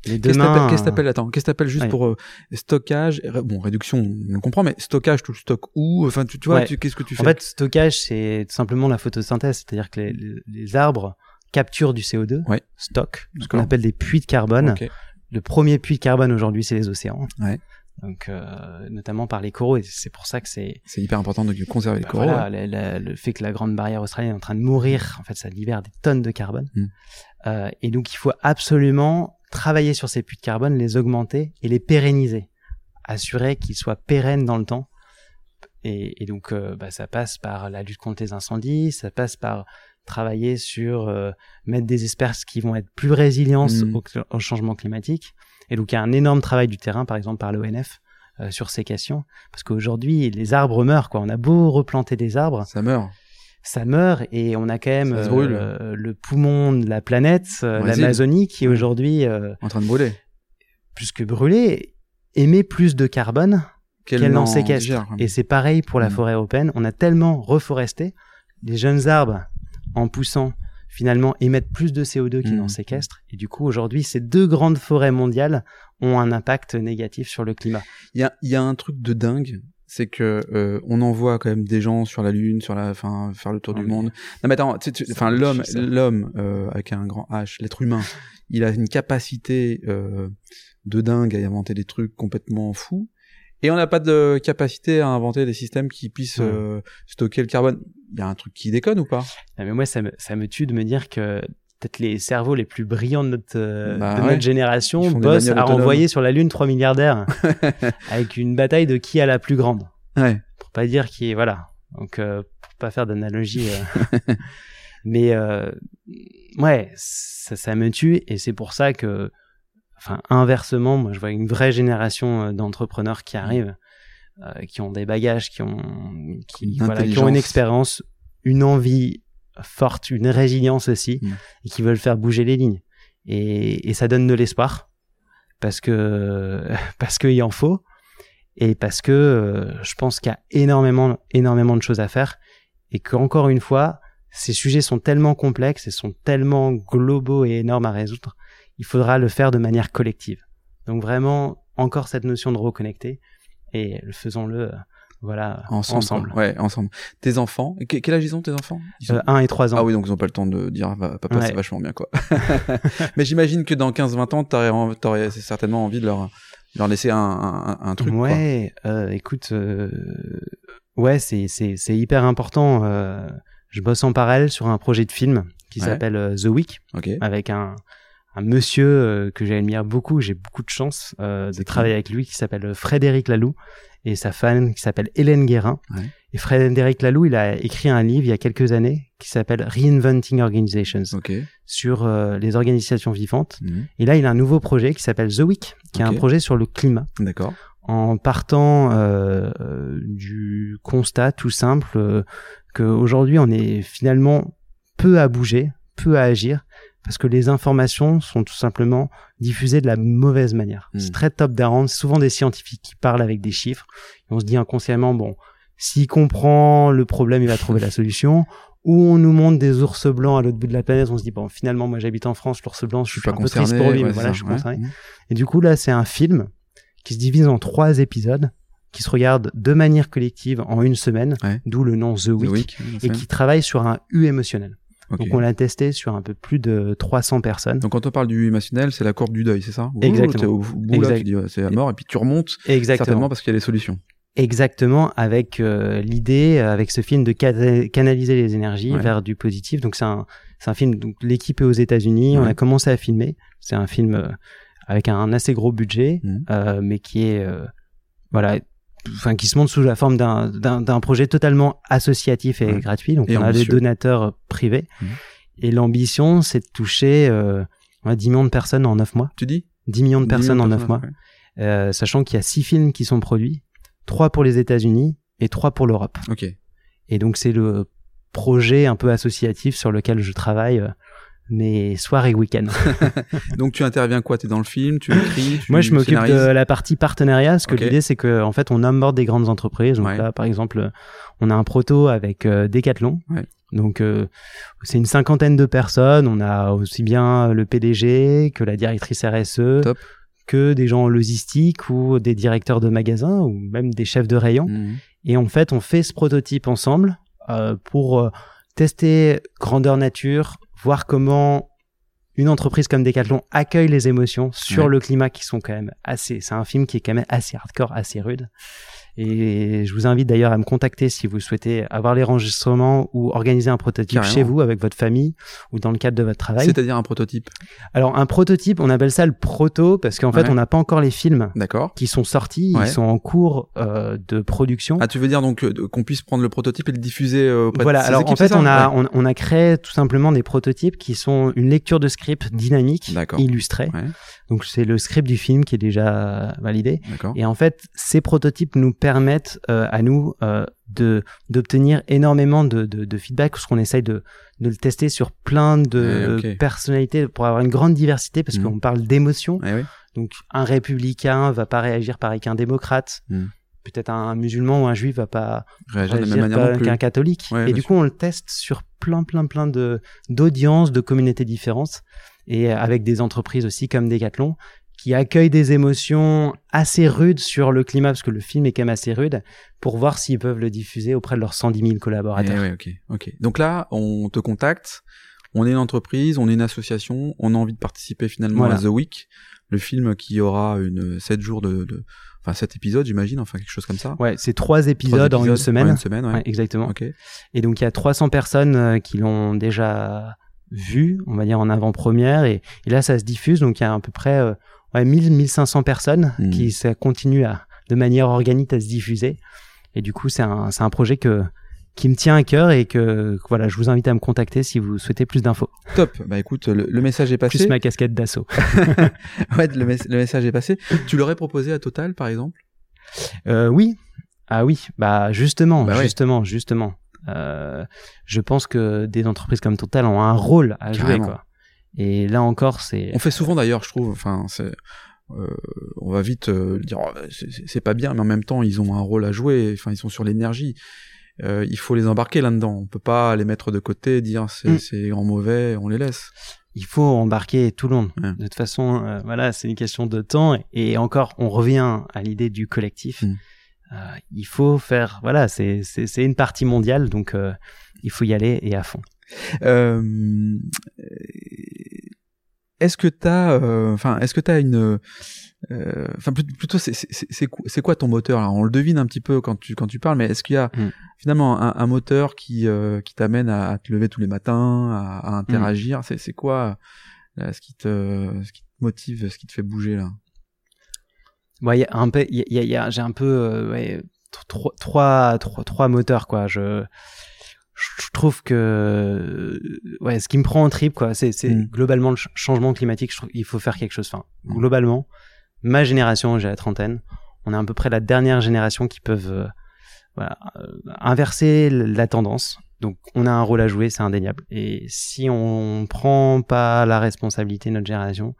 Qu'est-ce que t'appelles Attends, qu'est-ce que t'appelles juste pour euh, stockage Bon, réduction, on le comprend, mais stockage, tu le stockes où? Enfin, tu, tu vois, qu'est-ce que tu fais En fait, stockage, c'est simplement la photosynthèse, c'est-à-dire que les, les, arbres capturent du CO2, ouais. stockent, ce qu'on appelle des puits de carbone. Le premier puits de carbone aujourd'hui, c'est les océans. Ouais donc euh, notamment par les coraux et c'est pour ça que c'est c'est hyper important de conserver les bah, coraux voilà, le fait que la grande barrière australienne est en train de mourir en fait ça libère des tonnes de carbone. Mm. euh, et donc il faut absolument travailler sur ces puits de carbone les augmenter et les pérenniser. Assurer qu'ils soient pérennes dans le temps. Et, et donc euh, bah, ça passe par la lutte contre les incendies ça passe par travailler sur mettre des espèces qui vont être plus résilientes mm. au changement climatique et donc il y a un énorme travail du terrain, par exemple par l'ONF, euh, sur ces questions, parce qu'aujourd'hui les arbres meurent. Quoi. On a beau replanter des arbres, ça meurt. Ça meurt et on a quand même euh, le poumon de la planète, euh, l'Amazonie, qui est aujourd'hui en train de brûler. Plus que brûler, émet plus de carbone qu'elle n'en séquestre. Et c'est pareil pour la mm. forêt européenne. On a tellement reforesté, les jeunes arbres en poussant finalement émettent plus de CO2 qu'ils n'en mmh. séquestrent. Et du coup, aujourd'hui, ces deux grandes forêts mondiales ont un impact négatif sur le climat. Il y a, y a un truc de dingue c'est que euh, on envoie quand même des gens sur la lune, sur la, enfin, faire le tour du monde. Non mais attends, enfin l'homme, l'homme euh, avec un grand H, l'être humain, il a une capacité euh, de dingue à inventer des trucs complètement fous. Et on n'a pas de capacité à inventer des systèmes qui puissent euh, stocker le carbone. Il y a un truc qui déconne ou pas? Mais moi, ça me, ça me tue de me dire que peut-être les cerveaux les plus brillants de notre, euh, bah de notre génération bossent à renvoyer sur la Lune 3 milliardaires avec une bataille de qui a la plus grande. Ouais. Pour pas dire qui est, voilà. Donc, euh, pour pas faire d'analogie. Euh. mais, euh, ouais, ça, ça me tue et c'est pour ça que, enfin, inversement, moi, je vois une vraie génération d'entrepreneurs qui arrivent, qui ont des bagages, qui ont, qui, voilà, qui ont une expérience, une envie forte, une résilience aussi, mm. et qui veulent faire bouger les lignes. Et, et ça donne de l'espoir parce que parce qu'il en faut et parce que euh, je pense qu'il y a énormément énormément de choses à faire et qu'encore une fois ces sujets sont tellement complexes et sont tellement globaux et énormes à résoudre il faudra le faire de manière collective donc vraiment encore cette notion de reconnecter et faisons-le euh, voilà, ensemble, Ouais, ensemble. Tes enfants, quel âge ils ont tes enfants? Ils 1 euh, et 3 ans. Ah oui, donc ils ont pas le temps de dire papa c'est vachement bien quoi. Mais j'imagine que dans 15-20 ans, t'aurais, t'aurais certainement envie de leur, leur laisser un, un, un truc. Ouais, euh, écoute, euh, ouais, c'est, c'est, c'est hyper important. Je bosse en parallèle sur un projet de film qui s'appelle The Week, avec un, un monsieur euh, que j'admire beaucoup, j'ai beaucoup de chance euh, de travailler avec lui, qui s'appelle Frédéric Laloux, et sa femme qui s'appelle Hélène Guérin. Ouais. Et Frédéric Laloux, il a écrit un livre il y a quelques années qui s'appelle Reinventing Organizations sur euh, les organisations vivantes. Mhm. Et là, il a un nouveau projet qui s'appelle The Week, qui est un projet sur le climat. D'accord. En partant euh, du constat tout simple euh, qu'aujourd'hui, on est finalement peu à bouger, peu à agir, parce que les informations sont tout simplement diffusées de la mauvaise manière. C'est très top down, souvent des scientifiques qui parlent avec des chiffres, et on se dit inconsciemment, bon, s'il comprend le problème, il va trouver la solution. Ou on nous montre des ours blancs à l'autre bout de la planète, on se dit bon finalement moi j'habite en France, l'ours blanc, je suis pas un peu triste pour lui, mais voilà, je suis concerné. Et du coup là c'est un film qui se divise en trois épisodes qui se regarde de manière collective en une semaine, d'où le nom The Week, et qui travaille sur un U émotionnel. Donc on l'a testé sur un peu plus de 300 personnes. Donc quand on parle du émotionnel, c'est la courbe du deuil, c'est ça Exactement. Au bout là, tu dis c'est la mort, et puis tu remontes Exactement. certainement parce qu'il y a des solutions. Exactement, avec euh, l'idée, euh, avec ce film, de canaliser les énergies vers du positif. Donc c'est un, c'est un film. Donc l'équipe est aux États-Unis. On a commencé à filmer. C'est un film euh, avec un, assez gros budget, mmh. mais qui est voilà, enfin qui se monte sous la forme d'un d'un projet totalement associatif et gratuit. Donc on a des donateurs privés. Mmh. Et l'ambition, c'est de toucher 10 millions de personnes en 9 mois. Tu dis? 10 millions de personnes en 9 mois. sachant qu'il y a 6 films qui sont produits trois pour les États-Unis et trois pour l'Europe. Ok. Et donc c'est le projet un peu associatif sur lequel je travaille euh, mes soirs et week-ends. donc tu interviens quoi? Tu es dans le film Tu écris Moi je m'occupe de la partie partenariat. Parce que l'idée c'est que en fait on aborde des grandes entreprises. Donc là par exemple on a un proto avec euh, Decathlon. Ouais. Donc euh, c'est une cinquantaine de personnes. On a aussi bien le PDG que la directrice RSE. Top que des gens en logistique ou des directeurs de magasins ou même des chefs de rayon. Mhm. Et en fait, on fait ce prototype ensemble euh, pour tester grandeur nature, voir comment une entreprise comme Decathlon accueille les émotions sur le climat qui sont quand même assez. C'est un film qui est quand même assez hardcore, assez rude. Et je vous invite d'ailleurs à me contacter si vous souhaitez avoir les enregistrements ou organiser un prototype chez vous avec votre famille ou dans le cadre de votre travail. C'est-à-dire un prototype Alors un prototype, on appelle ça le proto parce qu'en fait on n'a pas encore les films qui sont sortis, ils sont en cours euh, de production. Ah tu veux dire donc euh, qu'on puisse prendre le prototype et le diffuser euh, auprès voilà, alors en fait on a on, a créé tout simplement des prototypes qui sont une lecture de script dynamique, illustrée. Donc c'est le script du film qui est déjà validé. Et en fait, ces prototypes nous permettent euh, à nous euh, de d'obtenir énormément de, de, de, feedback parce qu'on essaye de, de le tester sur plein de eh, personnalités pour avoir une grande diversité parce mhm. qu'on parle d'émotions. Eh Donc un républicain va pas réagir pareil qu'un démocrate. Mhm. Peut-être un musulman ou un juif va pas réagir de la même manière qu'un catholique. et du coup, on le teste sur plein, plein, plein de d'audiences, de communautés différentes, et avec des entreprises aussi comme Decathlon qui accueillent des émotions assez rudes sur le climat, parce que le film est quand même assez rude, pour voir s'ils peuvent le diffuser auprès de leurs 110 000 collaborateurs. Eh ok, ok. Donc là, on te contacte, on est une entreprise, on est une association, on a envie de participer finalement à The Week, le film qui aura une 7 jours de, de enfin 7 épisodes j'imagine, enfin quelque chose comme ça. Ouais, c'est trois épisodes, en une semaine. une semaine, ouais. exactement. Et donc il y a 300 personnes euh, qui l'ont déjà vu, on va dire en avant-première, et, et, là ça se diffuse, donc il y a à peu près euh, ouais, 1000, 1500 personnes hmm. qui ça continue à, de manière organique à se diffuser. Et du coup, c'est un, c'est un projet que, qui me tient à cœur et que, voilà, je vous invite à me contacter si vous souhaitez plus d'infos. Top. Bah écoute, le, message est passé. Plus ma casquette d'assaut. ouais, le, le, message est passé. Tu l'aurais proposé à Total, par exemple? Euh, Oui. Ah oui. Bah justement, bah justement, justement. Euh, je pense que des entreprises comme Total ont un rôle à jouer, quoi. Et là encore, c'est. On fait souvent d'ailleurs, je trouve. Enfin, c'est. Euh, on va vite euh, dire oh, c'est pas bien, mais en même temps ils ont un rôle à jouer. Enfin, ils sont sur l'énergie. Euh, il faut les embarquer là-dedans. On peut pas les mettre de côté, dire c'est mm. en mauvais, on les laisse. Il faut embarquer tout le monde. De toute façon, euh, voilà, c'est une question de temps. Et encore, on revient à l'idée du collectif. Mm. il faut faire, voilà, c'est une partie mondiale, donc il faut y aller et à fond. Euh, est-ce que t'as, euh, enfin, est-ce que t'as une, euh, enfin plutôt c'est quoi ton moteur là? On le devine un petit peu quand tu quand tu parles, mais est-ce qu'il y a mm. finalement un, moteur qui euh, qui t'amène à, te lever tous les matins, à, interagir? Mm. C'est quoi ce qui te ce qui te motive, ce qui te fait bouger là? Ouais, y a un peu, y a, y a, j'ai un peu ouais, trois, trois, trois, trois moteurs quoi. Je je trouve que ouais ce qui me prend en trip quoi c'est c'est mm. globalement le changement climatique je trouve il faut faire quelque chose enfin globalement ma génération j'ai la trentaine. On est à peu près la dernière génération qui peuvent euh, euh, inverser la tendance. Donc on a un rôle à jouer c'est indéniable. Et si on prend pas la responsabilité de notre génération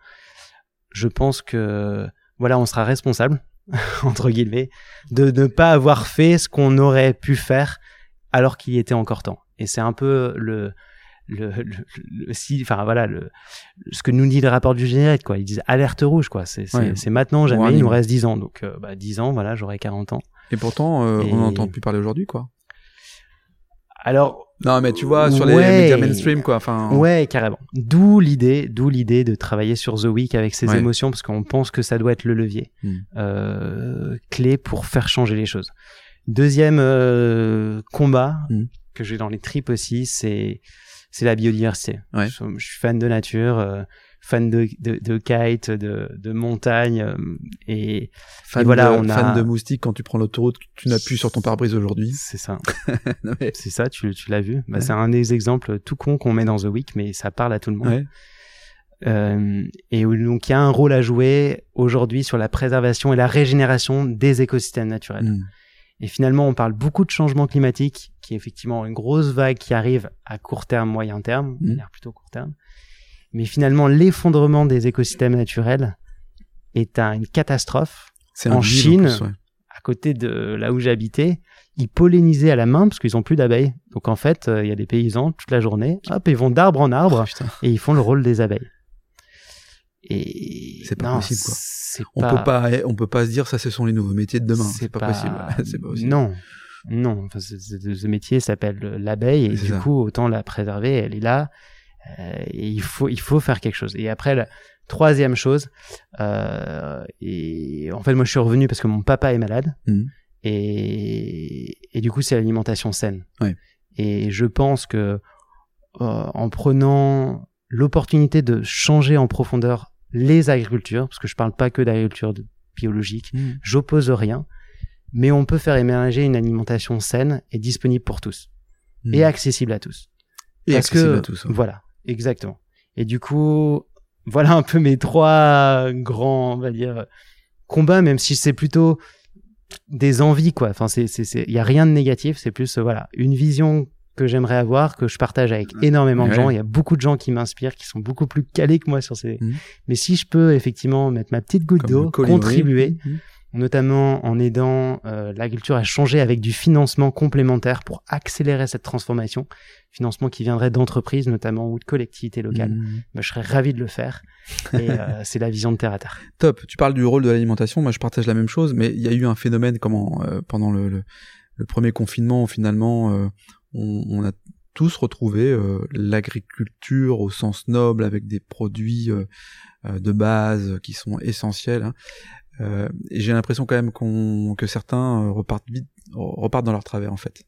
je pense que voilà on sera responsable entre guillemets de ne pas avoir fait ce qu'on aurait pu faire alors qu'il y était encore temps. Et c'est un peu le, le, le, si, enfin voilà, le, ce que nous dit le rapport du générique, quoi. Ils disent alerte rouge, quoi. C'est, c'est, maintenant, jamais, il nous reste 10 ans. Donc, euh, bah, 10 ans, voilà, j'aurai 40 ans. Et pourtant, euh, on n'entend plus parler aujourd'hui, quoi. Alors. Non, mais tu vois, sur les médias mainstream, quoi. Enfin. Ouais, carrément. D'où l'idée, d'où l'idée de travailler sur The Week avec ses émotions, parce qu'on pense que ça doit être le levier hmm. euh, clé pour faire changer les choses. Deuxième euh, combat mm. que j'ai dans les tripes aussi, c'est c'est la biodiversité. Je, suis fan de nature, euh, fan de, de, de kite, de, de montagne euh, et, fan voilà, de, on a fan de moustiques quand tu prends l'autoroute, tu n'as plus sur ton pare-brise aujourd'hui. C'est ça. C'est ça, tu, tu l'as vu. Bah, C'est un des exemples tout con qu'on met dans The Week, mais ça parle à tout le monde. Euh, et donc il y a un rôle à jouer aujourd'hui sur la préservation et la régénération des écosystèmes naturels. Mm. Et finalement, on parle beaucoup de changement climatique, qui est effectivement une grosse vague qui arrive à court terme, moyen terme, mmh. plutôt court terme. Mais finalement, l'effondrement des écosystèmes naturels est une catastrophe. En Chine, à côté de là où j'habitais, ils pollinisaient à la main parce qu'ils ont plus d'abeilles. Donc en fait, euh, il y a des paysans toute la journée, hop, ils vont d'arbre en arbre oh, et ils font le rôle des abeilles. Et c'est pas possible quoi. On peut pas, on peut pas se dire ça, ce sont les nouveaux métiers de demain. C'est pas, possible. pas. Non, non. Enfin, ce métier s'appelle l'abeille et du coup autant la préserver. Elle est là. Euh, et il faut, il faut faire quelque chose. Et après, la troisième chose, euh, et en fait, moi, je suis revenu parce que mon papa est malade. Mmh. Et, et du coup, c'est l'alimentation saine. Ouais. Et je pense que euh, en prenant l'opportunité de changer en profondeur les agricultures, parce que je parle pas que d'agriculture biologique, mmh. j'oppose rien, mais on peut faire émerger une alimentation saine et disponible pour tous mmh. et accessible à tous. Et accessible à tous. Voilà, exactement. Et du coup, voilà un peu mes trois grands, on va dire, combats, même si c'est plutôt des envies, quoi. Enfin, c'est, c'est, il y a rien de négatif, c'est plus, voilà, une vision que j'aimerais avoir, que je partage avec énormément de gens. Il y a beaucoup de gens qui m'inspirent, qui sont beaucoup plus calés que moi sur ces. Mhm. Mais si je peux effectivement mettre ma petite goutte d'eau, contribuer, mhm. notamment en aidant euh, l'agriculture à changer avec du financement complémentaire pour accélérer cette transformation, financement qui viendrait d'entreprises notamment ou de collectivités locales. Mmh. je serais ravi de le faire et euh, c'est la vision de terre à terre. Top. Tu parles du rôle de l'alimentation. Moi, je partage la même chose, mais il y a eu un phénomène comment euh, pendant le, le, le, premier confinement, finalement, euh, on, on, a tous retrouvé l'agriculture au sens noble avec des produits de base qui sont essentiels. Hein. Euh, et j'ai l'impression quand même qu'on que certains euh, repartent vite, repartent dans leur travers en fait,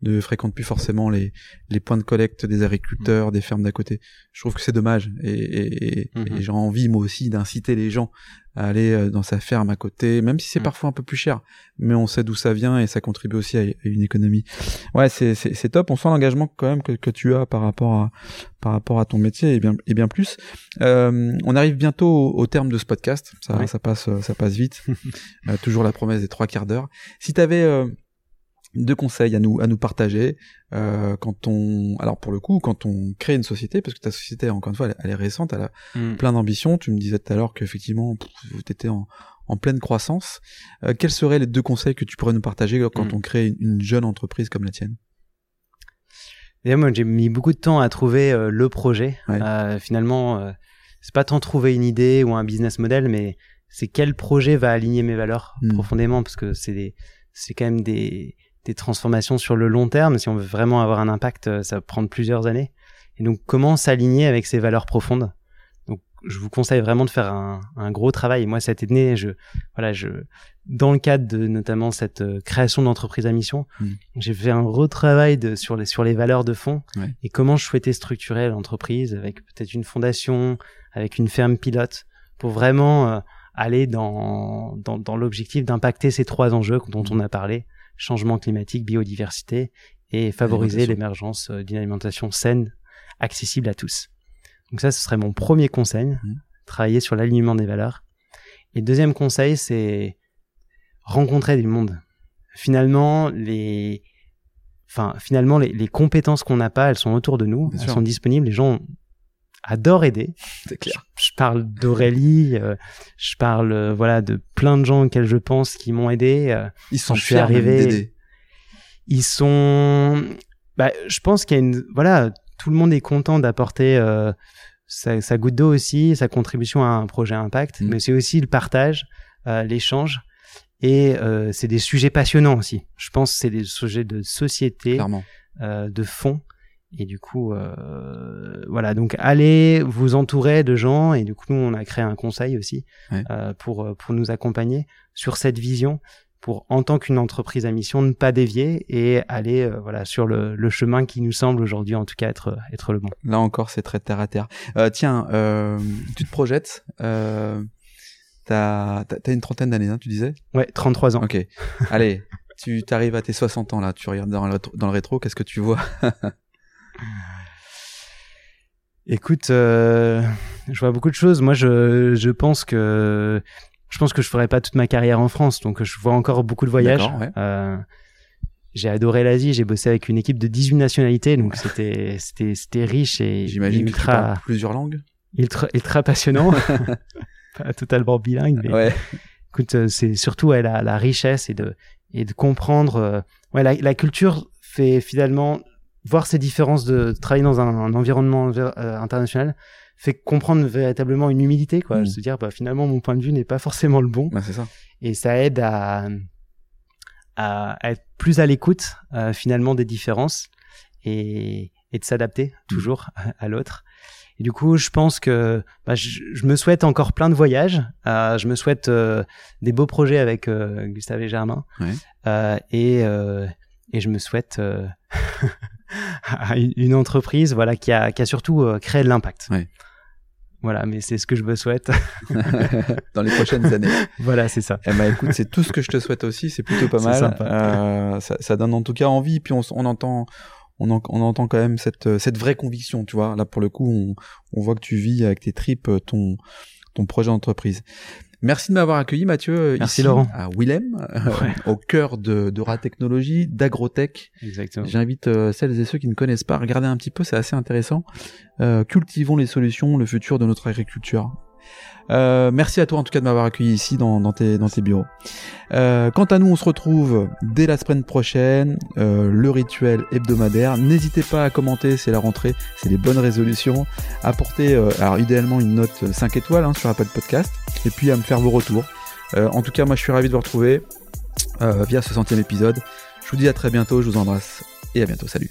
ne fréquentent plus forcément les les points de collecte des agriculteurs, des fermes d'à côté. Je trouve que c'est dommage et, et, et mhm. j'ai envie moi aussi d'inciter les gens à aller euh, dans sa ferme à côté, même si c'est mm. parfois un peu plus cher, mais on sait d'où ça vient et ça contribue aussi à une économie. Ouais, c'est c'est top. On sent l'engagement quand même que, que tu as par rapport à par rapport à ton métier et bien et bien plus. Euh, on arrive bientôt au, terme de ce podcast. Ça ça passe ça passe vite. euh, toujours la promesse des trois quarts d'heure. Si tu avais euh, deux conseils à nous à nous partager euh, quand on alors pour le coup quand on crée une société parce que ta société encore une fois elle, est récente elle a mm. plein d'ambitions tu me disais tout à l'heure qu'effectivement vous étiez en, en pleine croissance euh, quels seraient les deux conseils que tu pourrais nous partager quand mm. on crée une, jeune entreprise comme la tienne? Et moi j'ai mis beaucoup de temps à trouver euh, le projet euh, finalement c'est pas tant trouver une idée ou un business model mais c'est quel projet va aligner mes valeurs mm. profondément parce que c'est c'est quand même des des transformations sur le long terme. Si on veut vraiment avoir un impact, euh, ça va prendre plusieurs années. Et donc, comment s'aligner avec ces valeurs profondes? Donc, je vous conseille vraiment de faire un, un, gros travail. Et moi, cette année, je, voilà, je, dans le cadre de notamment cette euh, création d'entreprise à mission, mmh. j'ai fait un gros travail de, sur les sur les valeurs de fond et comment je souhaitais structurer l'entreprise avec peut-être une fondation, avec une ferme pilote, pour vraiment euh, aller dans dans, dans l'objectif d'impacter ces trois enjeux dont mmh. on a parlé changement climatique, biodiversité et favoriser l'émergence euh, d'une alimentation saine, accessible à tous. Donc ça, ce serait mon premier conseil, mmh. travailler sur l'alignement des valeurs. Et deuxième conseil, c'est rencontrer du monde. Finalement, les, enfin, finalement, les, les compétences qu'on n'a pas, elles sont autour de nous, elles sont disponibles. Les gens adore aider. C'est clair. Je, parle d'Aurélie, euh, je parle euh, voilà de plein de gens auxquels je pense qui m'ont aidé. Euh, ils sont fiers arrivé. Ils sont, bah, je pense qu'il y a une, voilà, tout le monde est content d'apporter sa, sa, goutte d'eau aussi, sa contribution à un projet impact, mm. mais c'est aussi le partage, l'échange. Et c'est des sujets passionnants aussi. Je pense que c'est des sujets de société, de fond. Et du coup, euh, voilà, donc allez vous entourer de gens. Et du coup, nous, on a créé un conseil aussi euh, pour euh, pour nous accompagner sur cette vision, pour en tant qu'une entreprise à mission ne pas dévier et aller euh, voilà sur le, le, chemin qui nous semble aujourd'hui en tout cas être être le bon. Là encore, c'est très terre à terre. Euh, tiens, tu te projettes. T'as as, une trentaine d'années, hein, tu disais? Ouais, 33 ans. Ok. Allez, tu t'arrives à tes 60 ans là, tu regardes dans le, dans le rétro, qu'est-ce que tu vois? Écoute, euh, je vois beaucoup de choses. Moi, je, je pense que je pense que je ferai pas toute ma carrière en France, donc je vois encore beaucoup de voyages. Euh, j'ai adoré l'Asie. J'ai bossé avec une équipe de 18 nationalités, donc c'était c'était c'était riche et j'imagine ultra plusieurs langues. Ultra ultra passionnant. pas totalement bilingue, mais ouais. écoute, euh, c'est surtout ouais, la, la richesse et de et de comprendre. Ouais, la, la culture fait finalement voir ces différences de, travailler dans un, environnement euh, international fait comprendre véritablement une humilité quoi mmh. se dire bah finalement mon point de vue n'est pas forcément le bon c'est ça et ça aide à, à, être plus à l'écoute euh, finalement des différences et, et de s'adapter mmh. toujours à, l'autre et du coup je pense que bah, je, je, me souhaite encore plein de voyages euh, je me souhaite euh, des beaux projets avec Gustave et Germain ouais. et et je me souhaite une entreprise voilà qui a, qui a surtout euh, créé de l'impact. Voilà, mais c'est ce que je me souhaite. Dans les prochaines années. Voilà, c'est ça. Eh ben, écoute, c'est tout ce que je te souhaite aussi. C'est plutôt pas mal. Euh, ça, ça, donne en tout cas envie. Puis on, on entend, on, on, entend quand même cette, cette vraie conviction. Tu vois, là pour le coup, on, on voit que tu vis avec tes tripes ton, ton projet d'entreprise. Merci de m'avoir accueilli, Mathieu. Merci, Laurent. À Willem, euh, au cœur de, de Technologie, d'Agrotech. Exactement. J'invite euh, celles et ceux qui ne connaissent pas à regarder un petit peu, c'est assez intéressant. Euh, cultivons les solutions, le futur de notre agriculture. Euh, merci à toi en tout cas de m'avoir accueilli ici dans, tes, bureaux. Euh, quant à nous, on se retrouve dès la semaine prochaine, euh, le rituel hebdomadaire. N'hésitez pas à commenter, c'est la rentrée, c'est les bonnes résolutions. Apportez, alors idéalement une note 5 étoiles hein, sur Apple Podcast, et puis à me faire vos retours. En tout cas, moi je suis ravi de vous retrouver via ce centième épisode. Je vous dis à très bientôt, je vous embrasse et à bientôt, salut.